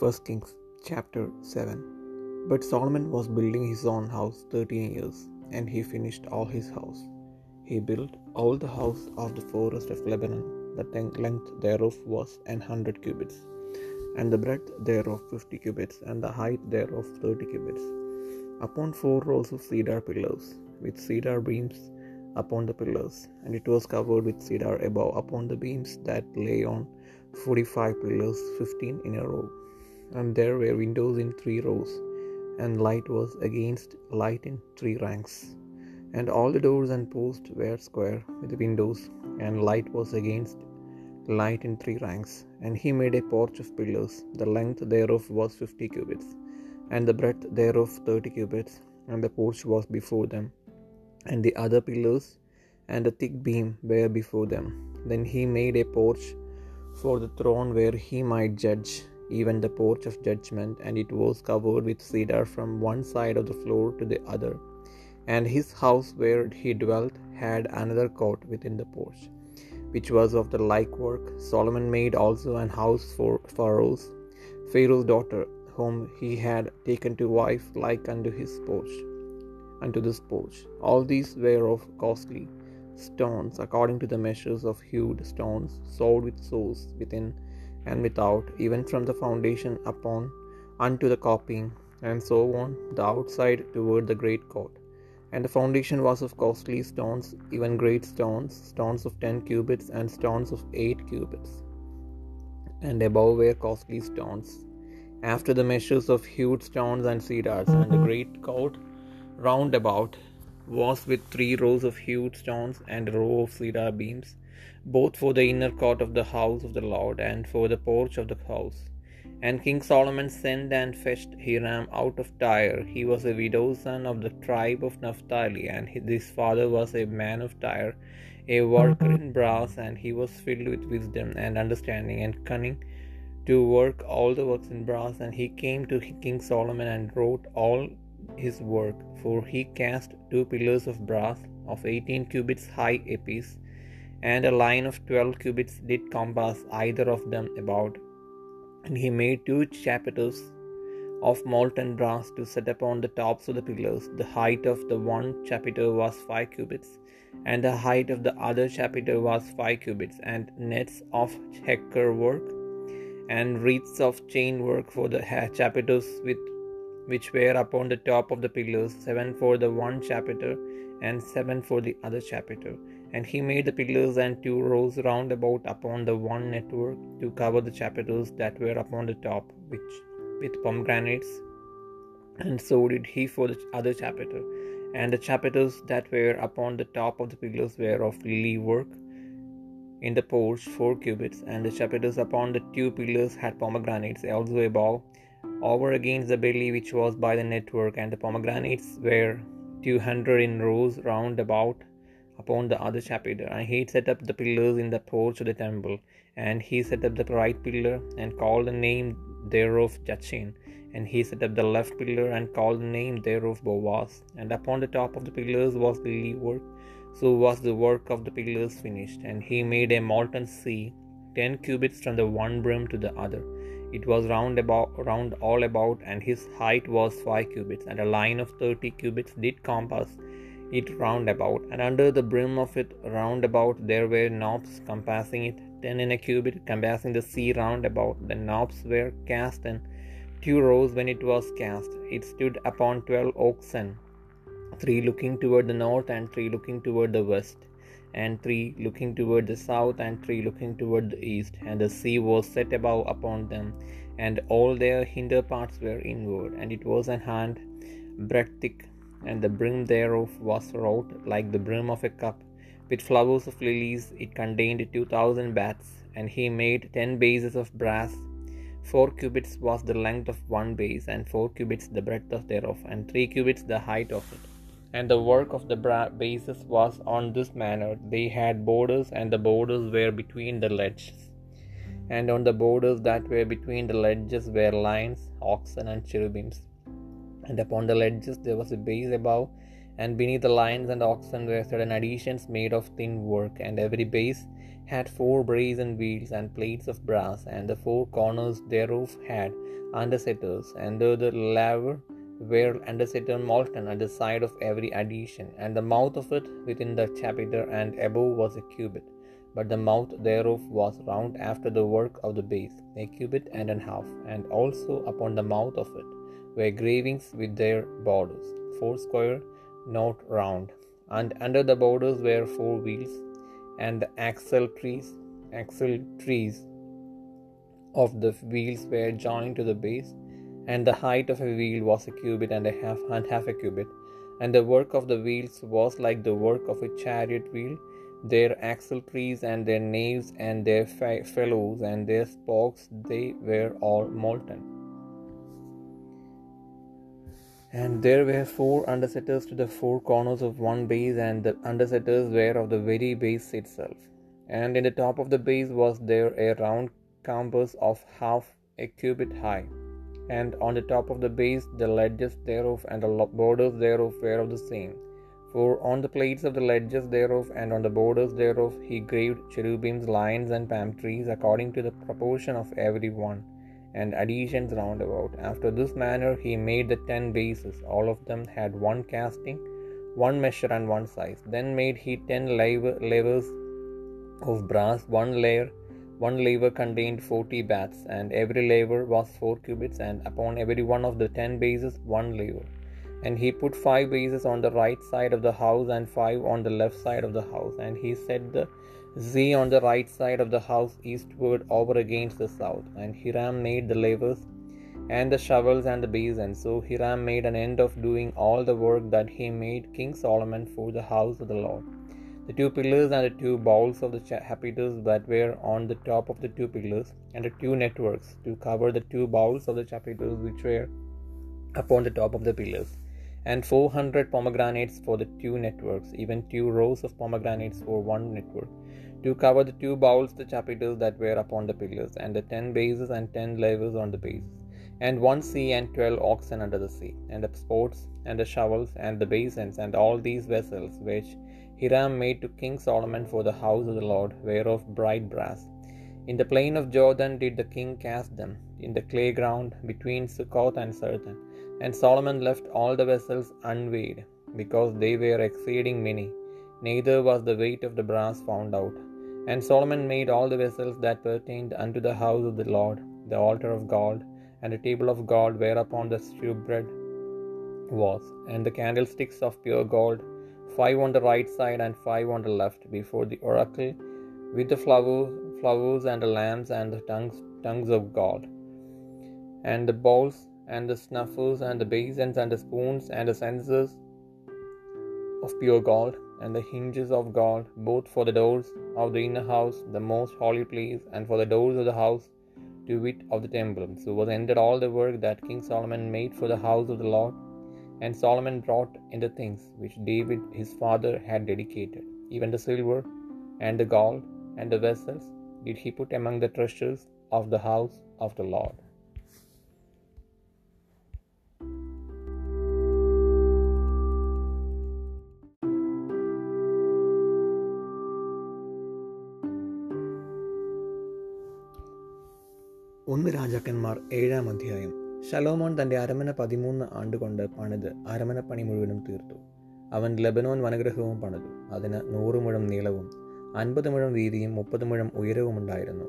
1 Kings chapter 7 But Solomon was building his own house thirteen years, and he finished all his house. He built all the house of the forest of Lebanon. The length thereof was an hundred cubits, and the breadth thereof fifty cubits, and the height thereof thirty cubits. Upon four rows of cedar pillars, with cedar beams upon the pillars, and it was covered with cedar above upon the beams that lay on forty five pillars, fifteen in a row. And there were windows in three rows, and light was against light in three ranks. And all the doors and posts were square with windows, and light was against light in three ranks. And he made a porch of pillars, the length thereof was fifty cubits, and the breadth thereof thirty cubits, and the porch was before them, and the other pillars and a thick beam were before them. Then he made a porch for the throne where he might judge, even the porch of judgment, and it was covered with cedar from one side of the floor to the other. And his house where he dwelt had another court within the porch, which was of the like work. Solomon made also an house for Pharaoh's, Pharaoh's daughter, whom he had taken to wife like unto his porch, unto this porch. All these were of costly stones according to the measures of hewed stones, sewed with saws within and without, even from the foundation upon unto the coping, and so on the outside toward the great court. And the foundation was of costly stones, even great stones, stones of ten cubits, and stones of eight cubits. And above were costly stones, after the measures of hewed stones and cedars, and the great court round about was with three rows of hewed stones and a row of cedar beams, both for the inner court of the house of the Lord and for the porch of the house. And King Solomon sent and fetched Hiram out of Tyre. He was a widow's son of the tribe of Naphtali, and his father was a man of Tyre, a worker in brass, and he was filled with wisdom and understanding and cunning to work all the works in brass. And he came to King Solomon and wrote all his work, for he cast two pillars of brass of eighteen cubits high apiece, and a line of twelve cubits did compass either of them about. And he made two chapiters of molten brass to set upon the tops of the pillars. The height of the one chapiter was five cubits, and the height of the other chapiter was five cubits, and nets of checker work, and wreaths of chain work for the chapiters with which were upon the top of the pillars, seven for the one chapiter, and seven for the other chapiter. And he made the pillars and two rows round about upon the one network to cover the chapiters that were upon the top, which with pomegranates. And so did he for the other chapiter. And the chapiters that were upon the top of the pillars were of lily work in the porch, four cubits, and the chapiters upon the two pillars had pomegranates also above over against the belly which was by the network, and the pomegranates were two hundred in rows round about upon the other chapiter. And he set up the pillars in the porch of the temple, and he set up the right pillar and called the name thereof Jachin. And he set up the left pillar and called the name thereof Boaz. And upon the top of the pillars was lily work. So was the work of the pillars finished. And he made a molten sea, ten cubits from the one brim to the other. It was round about round all about, and his height was five cubits, and a line of thirty cubits did compass it round about, and under the brim of it round about there were knobs compassing it, ten in a cubit, compassing the sea round about. The knobs were cast in two rows when it was cast. It stood upon twelve oxen, three looking toward the north, and three looking toward the west and three looking toward the south, and three looking toward the east. And the sea was set above upon them, and all their hinder parts were inward, and it was an hand breadth thick, and the brim thereof was wrought like the brim of a cup. With flowers of lilies it contained two thousand baths, and he made ten bases of brass. Four cubits was the length of one base, and four cubits the breadth of thereof, and three cubits the height of it and the work of the bases was on this manner. They had borders and the borders were between the ledges. And on the borders that were between the ledges were lions oxen and cherubims. And upon the ledges there was a base above and beneath the lions and oxen were certain additions made of thin work, and every base had four brazen wheels and plates of brass, and the four corners thereof had undersetters, and the laver were undersetter molten at the side of every addition, and the mouth of it within the chapiter and above was a cubit, but the mouth thereof was round after the work of the base, a cubit and an half, and also upon the mouth of it were gravings with their borders, foursquare, not round, and under the borders were four wheels, and the axle trees, axle trees of the wheels were joined to the base, and the height of a wheel was a cubit and a half and half a cubit, and the work of the wheels was like the work of a chariot wheel, their axle trees and their naves and their felloes and their spokes they were all molten. And there were four undersetters to the four corners of one base, and the undersetters were of the very base itself. And in the top of the base was there a round compass of half a cubit high, and on the top of the base the ledges thereof and the borders thereof were of the same. For on the plates of the ledges thereof and on the borders thereof he graved cherubims, lions, and palm trees, according to the proportion of every one, and additions round about. After this manner he made the ten bases; all of them had one casting, one measure, and one size. Then made he ten lavers of brass, one layer one laver contained forty baths, and every laver was four cubits, and upon every one of the ten bases one laver. And he put five bases on the right side of the house, and five on the left side of the house. And he set the sea on the right side of the house eastward over against the south. And Hiram made the lavers and the shovels and the basins. So Hiram made an end of doing all the work that he made King Solomon for the house of the Lord. The two pillars and the two bowls of the chapiters that were on the top of the two pillars, and the two networks to cover the two bowls of the chapiters which were upon the top of the pillars, and four hundred pomegranates for the two networks, even two rows of pomegranates for one network, to cover the two bowls the chapiters that were upon the pillars, and the ten bases and ten lavers on the bases, and one sea and twelve oxen under the sea, and the sports and the shovels and the basins and all these vessels which Hiram made to King Solomon for the house of the Lord were of bright brass. In the plain of Jordan did the king cast them, in the clay ground between Succoth and Zarthan. And Solomon left all the vessels unweighed, because they were exceeding many, neither was the weight of the brass found out. And Solomon made all the vessels that pertained unto the house of the Lord, the altar of God, and the table of God whereupon the shewbread was, and the candlesticks of pure gold, five on the right side and five on the left, before the oracle, with the flowers, flowers and the lamps and the tongues, tongues of God, and the bowls and the snuffers and the basins and the spoons and the censers of pure gold, and the hinges of gold, both for the doors of the inner house, the most holy place, and for the doors of the house, to wit of the temple. So was ended all the work that King Solomon made for the house of the Lord. And Solomon brought in the things which David his father had dedicated, even the silver and the gold and the vessels did he put among the treasures of the house of the Lord. ഒന്ന് രാജാക്കന്മാർ ഏഴാം അധ്യായം ശലോമോൻ തന്റെ അരമന പതിമൂന്ന് ആണ്ടുകൊണ്ട് പണിത് പണി മുഴുവനും തീർത്തു. അവൻ ലബനോൻ വനഗ്രഹവും പണിതു. അതിന് നൂറ് മുഴം നീളവും അൻപത് മുഴം വീതിയും മുപ്പത് മുഴം ഉയരവും ഉണ്ടായിരുന്നു.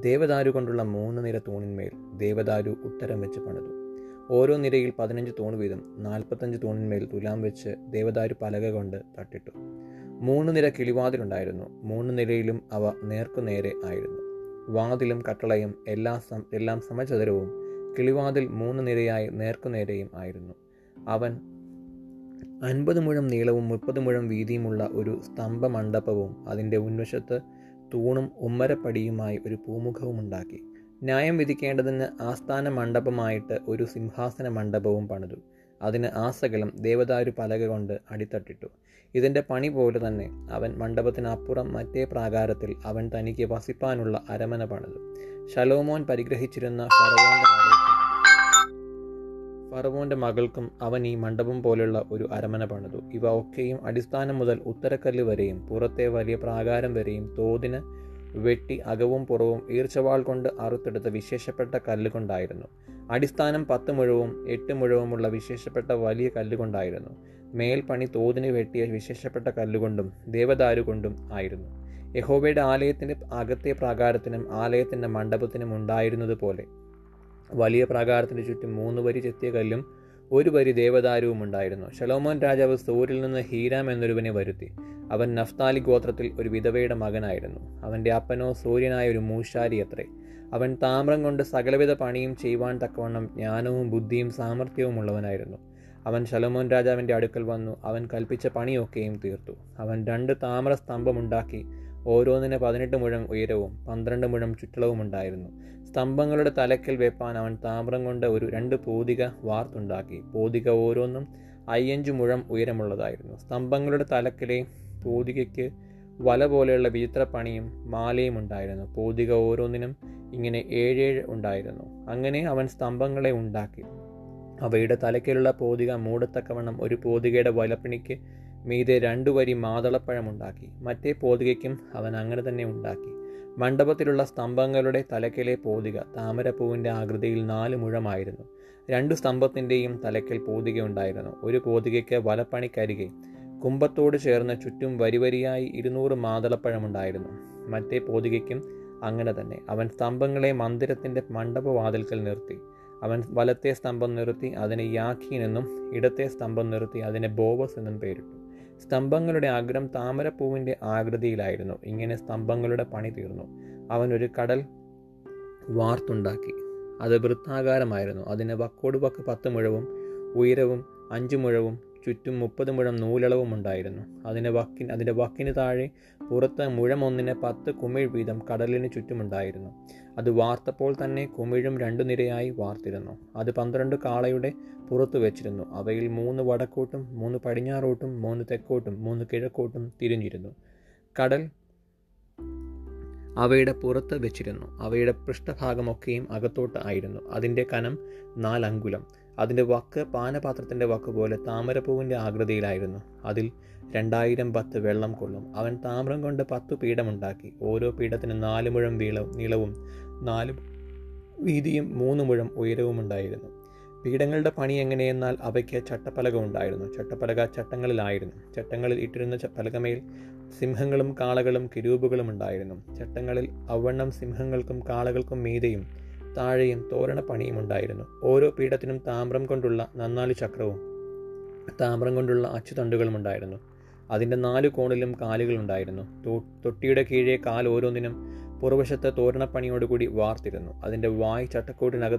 ദേവദാരു കൊണ്ടുള്ള മൂന്ന് നിര തൂണിന്മേൽ ദേവദാരു ഉത്തരം വെച്ച് പണിതു. ഓരോ നിരയിൽ പതിനഞ്ച് തൂൺ വീതം നാൽപ്പത്തഞ്ച് തൂണിന്മേൽ തുലാം വെച്ച് ദേവദാരു പലക കൊണ്ട് തട്ടിട്ടു. മൂന്ന് നിര കിളിവാതിലുണ്ടായിരുന്നു. മൂന്ന് നിരയിലും അവ നേർക്കുനേരെ ആയിരുന്നു. വാതിലും കട്ടളയും എല്ലാ എല്ലാം സമചതുരവും കിളിവാതിൽ മൂന്ന് നിരയായി നേർക്കുനേരെയും ആയിരുന്നു. അവൻ അൻപത് മുഴം നീളവും മുപ്പത് മുഴം വീതിയുമുള്ള ഒരു സ്തംഭ മണ്ഡപവും അതിന്റെ ഉൻവശത്ത് തൂണും ഉമ്മരപ്പടിയുമായി ഒരു പൂമുഖവും ഉണ്ടാക്കി. ന്യായം വിധിക്കേണ്ടതിന് ആസ്ഥാന മണ്ഡപമായിട്ട് ഒരു സിംഹാസന മണ്ഡപവും പണിതു. അതിന് ആസകലം ദേവദാരു പലക കൊണ്ട് അടിത്തട്ടിട്ടു. ഇതിന്റെ പണി പോലെ തന്നെ അവൻ മണ്ഡപത്തിനപ്പുറം മറ്റേ പ്രാകാരത്തിൽ അവൻ തനിക്ക് വസിപ്പാനുള്ള അരമന പണിതു. ശലോമോൻ പരിഗ്രഹിച്ചിരുന്ന ഫറവോന്റെ ഫറവോന്റെ മകൾക്കും അവൻ ഈ മണ്ഡപം പോലുള്ള ഒരു അരമന പണിതു. ഇവ ഒക്കെയും അടിസ്ഥാനം മുതൽ ഉത്തരക്കല്ല് വരെയും പുറത്തെ വലിയ പ്രാകാരം വരെയും തോതിന് വെട്ടി അകവും പുറവും ഈർച്ചവാൾ കൊണ്ട് അറുത്തെടുത്ത വിശേഷപ്പെട്ട കല്ലുകൊണ്ടായിരുന്നു അടിസ്ഥാനം പത്ത് മുഴുവും എട്ട് മുഴുവുമുള്ള വിശേഷപ്പെട്ട വലിയ കല്ലുകൊണ്ടായിരുന്നു മേൽപ്പണി തോതിന് വെട്ടിയ വിശേഷപ്പെട്ട കല്ലുകൊണ്ടും ദേവദാരു കൊണ്ടും ആയിരുന്നു. യഹോബയുടെ ആലയത്തിന്റെ അകത്തെ പ്രാകാരത്തിനും ആലയത്തിന്റെ മണ്ഡപത്തിനും ഉണ്ടായിരുന്നത് പോലെ. വലിയ പ്രാകാരത്തിന് ചുറ്റും മൂന്ന് വരി ചെത്തിയ കല്ലും ഒരു വരി ദേവദാരുവും ഉണ്ടായിരുന്നു. ഷലോമോൻ രാജാവ് സൂരിൽ നിന്ന് ഹീരാം എന്നൊരുവനെ വരുത്തി. അവൻ നഫ്താലി ഗോത്രത്തിൽ ഒരു വിധവയുടെ മകനായിരുന്നു. അവന്റെ അപ്പനോ സൂര്യനായ ഒരു മൂശാരി അത്രേ. അവൻ താമ്രം കൊണ്ട് സകലവിധ പണിയും ചെയ്യുവാൻ തക്കവണ്ണം ജ്ഞാനവും ബുദ്ധിയും സാമർഥ്യവും ഉള്ളവനായിരുന്നു. അവൻ ശലോമോൻ രാജാവിന്റെ അടുക്കൽ വന്നു. അവൻ കൽപ്പിച്ച പണിയൊക്കെയും തീർത്തു. അവൻ രണ്ട് താമ്ര സ്തംഭമുണ്ടാക്കി ഓരോന്നിന് പതിനെട്ട് മുഴം ഉയരവും പന്ത്രണ്ട് മുഴം ചുറ്റളവും ഉണ്ടായിരുന്നു. സ്തംഭങ്ങളുടെ തലക്കൽ വെപ്പാൻ അവൻ താമ്രം കൊണ്ട് ഒരു രണ്ട് പോതിക വാർത്തുണ്ടാക്കി. പോതിക ഓരോന്നും അയ്യഞ്ച് മുഴം ഉയരമുള്ളതായിരുന്നു. സ്തംഭങ്ങളുടെ തലക്കിലെ പോതികയ്ക്ക് വല പോലെയുള്ള വിചിത്രപ്പണിയും മാലയും ഉണ്ടായിരുന്നു. പോതിക ഓരോന്നിനും ഇങ്ങനെ ഏഴേഴ് ഉണ്ടായിരുന്നു. അങ്ങനെ അവൻ സ്തംഭങ്ങളെ ഉണ്ടാക്കി. അവയുടെ തലക്കിലുള്ള പോതിക മൂടത്തക്കവണ്ണം ഒരു പോതികയുടെ വലപ്പണിക്ക് മീതെ രണ്ടു വരി മാതളപ്പഴം ഉണ്ടാക്കി. മറ്റേ പോതികയ്ക്കും അവൻ അങ്ങനെ തന്നെ ഉണ്ടാക്കി. മണ്ഡപത്തിലുള്ള സ്തംഭങ്ങളുടെ തലക്കിലെ പോതിക താമരപ്പൂവിന്റെ ആകൃതിയിൽ നാല് മുഴമായിരുന്നു. രണ്ട് സ്തംഭത്തിന്റെയും തലക്കൽ പോതിക ഉണ്ടായിരുന്നു ഒരു പോതികയ്ക്ക് വലപ്പണിക്കരികെ കുംഭത്തോട് ചേർന്ന് ചുറ്റും വരിവരിയായി ഇരുന്നൂറ് മാതളപ്പഴമുണ്ടായിരുന്നു. മറ്റേ പോതികയ്ക്കും അങ്ങനെ തന്നെ. അവൻ സ്തംഭങ്ങളെ മന്ദിരത്തിന്റെ മണ്ഡപവാതിൽക്കൽ നിർത്തി. അവൻ വലത്തെ സ്തംഭം നിർത്തി അതിനെ യാഖീൻ എന്നും ഇടത്തെ സ്തംഭം നിർത്തി അതിനെ ബോവസ് എന്നും പേരിട്ടു. സ്തംഭങ്ങളുടെ അഗ്രം താമരപ്പൂവിന്റെ ആകൃതിയിലായിരുന്നു. ഇങ്ങനെ സ്തംഭങ്ങളുടെ പണി തീർന്നു. അവൻ ഒരു കടൽ വാർത്തുണ്ടാക്കി. അത് വൃത്താകാരമായിരുന്നു. അതിന് വക്കോട് വക്ക് പത്ത് മുഴവും ഉയരവും അഞ്ച് മുഴവും ചുറ്റും മുപ്പത് മുഴം നൂലളവും ഉണ്ടായിരുന്നു. അതിന് വക്കിന് അതിന്റെ വക്കിന് താഴെ പുറത്ത് മുഴമൊന്നിന് പത്ത് കുമിഴ് വീതം കടലിന് ചുറ്റുമുണ്ടായിരുന്നു. അത് വാർത്തപ്പോൾ തന്നെ കുമിഴും രണ്ടു നിരയായി വാർത്തിരുന്നു. അത് പന്ത്രണ്ട് കാളയുടെ പുറത്തു വെച്ചിരുന്നു. അവയിൽ മൂന്ന് വടക്കോട്ടും മൂന്ന് പടിഞ്ഞാറോട്ടും മൂന്ന് തെക്കോട്ടും മൂന്ന് കിഴക്കോട്ടും തിരിഞ്ഞിരുന്നു. കടൽ അവയുടെ പുറത്ത് വെച്ചിരുന്നു. അവയുടെ പൃഷ്ഠഭാഗമൊക്കെയും അകത്തോട്ട് ആയിരുന്നു. അതിന്റെ കനം നാലങ്കുലം. അതിന്റെ വക്ക് പാനപാത്രത്തിന്റെ വക്ക് പോലെ താമരപ്പൂവിന്റെ ആകൃതിയിലായിരുന്നു. അതിൽ രണ്ടായിരം പത്ത് വെള്ളം കൊള്ളും. അവൻ താമ്രം കൊണ്ട് പത്തു പീഠമുണ്ടാക്കി. ഓരോ പീഠത്തിനും നാല് മുഴം വീളവും നീളവും നാല് വീതിയും മൂന്ന് മുഴം ഉയരവും ഉണ്ടായിരുന്നു. പീഠങ്ങളുടെ പണി എങ്ങനെയെന്നാൽ അവയ്ക്ക് ചട്ടപ്പലക ഉണ്ടായിരുന്നു. ചട്ടപ്പലക ചട്ടങ്ങളിലായിരുന്നു. ചട്ടങ്ങളിൽ ഇട്ടിരുന്ന പലകമേൽ സിംഹങ്ങളും കാളകളും കിരൂപുകളും ഉണ്ടായിരുന്നു. ചട്ടങ്ങളിൽ അവണ്ണം സിംഹങ്ങൾക്കും കാളകൾക്കും മീതെയും താഴെയും തോരണ പണിയും ഉണ്ടായിരുന്നു. ഓരോ പീഠത്തിനും താമ്രം കൊണ്ടുള്ള നന്നാലു ചക്രവും താമ്രം കൊണ്ടുള്ള അച്ചുതണ്ടുകളും ഉണ്ടായിരുന്നു. അതിന്റെ നാല് കോണിലും കാലുകൾ ഉണ്ടായിരുന്നു. തൊട്ടിയുടെ കീഴേ കാൽ ഓരോന്നിനും പുറവശത്ത് തോരണപ്പണിയോടുകൂടി വാർത്തിരുന്നു. അതിന്റെ വായ് ചട്ടക്കൂടിനക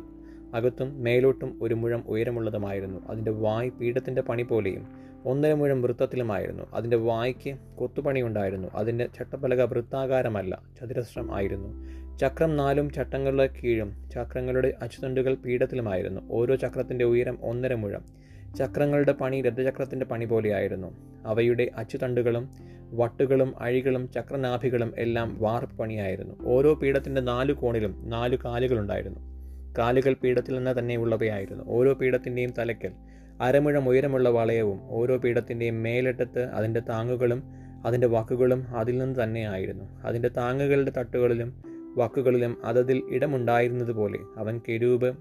അകത്തും മേലോട്ടും ഒരു മുഴം ഉയരമുള്ളതുമായിരുന്നു. അതിന്റെ വായ് പീഠത്തിന്റെ പണി പോലെയും ഒന്നര മുഴം വൃത്തത്തിലുമായിരുന്നു. അതിന്റെ വായ്ക്ക് കൊത്തുപണി ഉണ്ടായിരുന്നു അതിന്റെ ചട്ടപ്പലക വൃത്താകാരമല്ല ചതുരശ്രം ആയിരുന്നു. ചക്രം നാലും ചട്ടങ്ങളുടെ കീഴും ചക്രങ്ങളുടെ അച്ചുതണ്ടുകൾ പീഠത്തിലുമായിരുന്നു. ഓരോ ചക്രത്തിന്റെ ഉയരം ഒന്നര മുഴം. ചക്രങ്ങളുടെ പണി രഥചക്രത്തിന്റെ പണി പോലെയായിരുന്നു. അവയുടെ അച്ചുതണ്ടുകളും വട്ടുകളും അഴികളും ചക്രനാഭികളും എല്ലാം വാർപ്പ് പണിയായിരുന്നു. ഓരോ പീഠത്തിന്റെ നാലു കോണിലും നാലു കാലുകളുണ്ടായിരുന്നു. കാലുകൾ പീഠത്തിൽ നിന്ന് തന്നെ ഉള്ളവയായിരുന്നു. ഓരോ പീഠത്തിന്റെയും തലയ്ക്കൽ അരമുഴം ഉയരമുള്ള വളയവും ഓരോ പീഠത്തിന്റെയും മേലിട്ടത്ത് അതിന്റെ താങ്ങുകളും അതിന്റെ വാക്കുകളും അതിൽ നിന്ന് തന്നെയായിരുന്നു അതിന്റെ താങ്ങുകളുടെ തട്ടുകളിലും വക്കുകളിലും അതതിൽ ഇടമുണ്ടായിരുന്നതുപോലെ അവൻ കെരൂപ്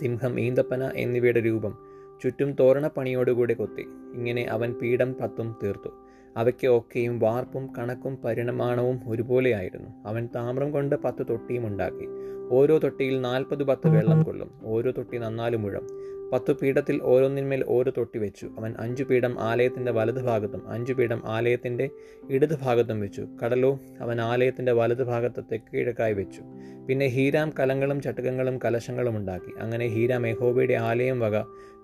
സിംഹം ഈന്തപ്പന എന്നിവയുടെ രൂപം ചുറ്റും തോരണപ്പണിയോടുകൂടി കൊത്തി. ഇങ്ങനെ അവൻ പീഠം പത്തും തീർത്തു. അവയ്ക്ക് ഒക്കെയും വാർപ്പും കണക്കും പരിണമാണവും ഒരുപോലെയായിരുന്നു അവൻ താമ്രം കൊണ്ട് പത്ത് തൊട്ടിയും ഉണ്ടാക്കി. ഓരോ തൊട്ടിയിൽ നാൽപ്പത് പത്ത് വെള്ളം കൊള്ളും. ഓരോ തൊട്ടി നന്നാലും മുഴം പത്തു പീഠത്തിൽ ഓരോന്നിന്മേൽ ഓരോ തൊട്ടി വെച്ചു. അവൻ അഞ്ചു പീഠം ആലയത്തിന്റെ വലതു ഭാഗത്തും അഞ്ചു പീഠം ആലയത്തിന്റെ ഇടത് ഭാഗത്തും വെച്ചു. കടലോ അവൻ ആലയത്തിന്റെ വലതു ഭാഗത്ത് തെക്ക് കിഴക്കായി വെച്ചു. പിന്നെ ഹീരാം കലങ്ങളും ചട്ടുകങ്ങളും കലശങ്ങളും ഉണ്ടാക്കി. അങ്ങനെ ഹീരാം യഹോബയുടെ ആലയം വക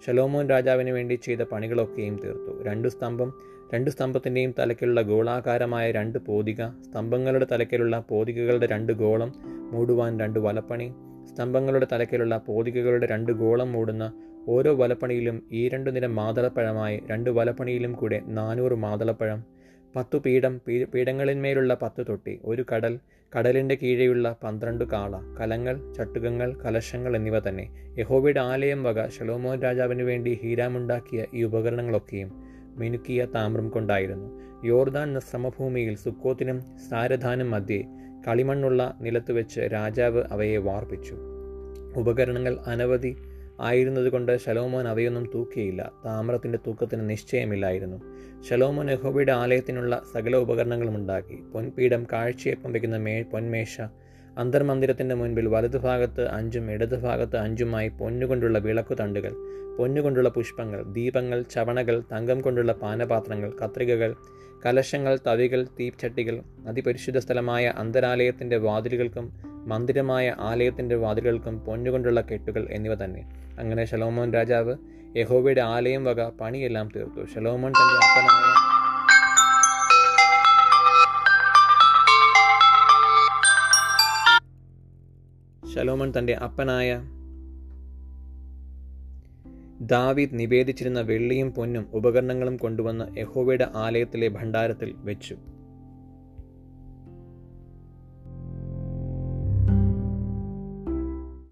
ഷലോമോൻ രാജാവിന് വേണ്ടി ചെയ്ത പണികളൊക്കെയും തീർത്തു. രണ്ടു സ്തംഭം രണ്ട് സ്തംഭത്തിന്റെയും തലക്കിലുള്ള ഗോളാകാരമായ രണ്ട് പോതിക സ്തംഭങ്ങളുടെ തലക്കിലുള്ള പോതികകളുടെ രണ്ട് ഗോളം മൂടുവാൻ രണ്ട് വലപ്പണി സ്തംഭങ്ങളുടെ തലക്കിലുള്ള പോതികകളുടെ രണ്ട് ഗോളം മൂടുന്ന ഓരോ വലപ്പണിയിലും ഈ രണ്ടു നിര മാതളപ്പഴമായി രണ്ട് വലപ്പണിയിലും കൂടെ നാനൂറ് മാതളപ്പഴം. പത്തു പീഠം പീഠങ്ങളിന്മേലുള്ള പത്ത് തൊട്ടി ഒരു കടൽ കടലിന്റെ കീഴെയുള്ള പന്ത്രണ്ട് കാള കലങ്ങൾ ചട്ടുകങ്ങൾ കലശങ്ങൾ എന്നിവ തന്നെ. യഹോവയുടെ ആലയം വക ശലോമോൻ രാജാവിന് വേണ്ടി ഹീരാമുണ്ടാക്കിയ ഈ ഉപകരണങ്ങളൊക്കെയും മിനുക്കിയ താമ്രം കൊണ്ടായിരുന്നു. യോർദാൻ ശ്രമഭൂമിയിൽ സുക്കോത്തിനും സാരധാനും മധ്യേ കളിമണ്ണുള്ള നിലത്ത് വെച്ച് രാജാവ് അവയെ വാർപ്പിച്ചു. ഉപകരണങ്ങൾ അനവധി ആയിരുന്നതുകൊണ്ട് ശലോമോൻ അവയൊന്നും തൂക്കിയില്ല. താമ്രത്തിന്റെ തൂക്കത്തിന് നിശ്ചയമില്ലായിരുന്നു. ശലോമോൻ യഹോബയുടെ ആലയത്തിനുള്ള സകല ഉപകരണങ്ങളും ഉണ്ടാക്കി. പൊൻപീഠം കാഴ്ചയപ്പം വയ്ക്കുന്ന മേ പൊന്മേശ അന്തർമന്ദിരത്തിന്റെ മുൻപിൽ വലതുഭാഗത്ത് അഞ്ചും ഇടതുഭാഗത്ത് അഞ്ചുമായി പൊന്നുകൊണ്ടുള്ള വിളക്കുതണ്ടുകൾ പൊന്നുകൊണ്ടുള്ള പുഷ്പങ്ങൾ ദീപങ്ങൾ ചവണകൾ തങ്കം കൊണ്ടുള്ള പാനപാത്രങ്ങൾ കത്രികകൾ കലശങ്ങൾ തവികൾ തീപ്ചട്ടികൾ അതിപരിശുദ്ധ സ്ഥലമായ അന്തരാലയത്തിന്റെ വാതിലുകൾക്കും മന്ദിരമായ ആലയത്തിന്റെ വാതിലുകൾക്കും പൊന്നുകൊണ്ടുള്ള കെട്ടുകൾ എന്നിവ തന്നെ. അങ്ങനെ ശലോമോൻ രാജാവ് യഹോവയുടെ ആലയം വക പണിയെല്ലാം തീർത്തു. ശലോമോൻ തന്റെ അപ്പനായ ശലോമോൻ തന്റെ അപ്പനായ ദാവീദ് നിവേദിച്ചിരുന്ന വെള്ളിയും പൊന്നും ഉപകരണങ്ങളും കൊണ്ടുവന്ന് യഹോവയുടെ ആലയത്തിലെ ഭണ്ഡാരത്തിൽ വെച്ചു.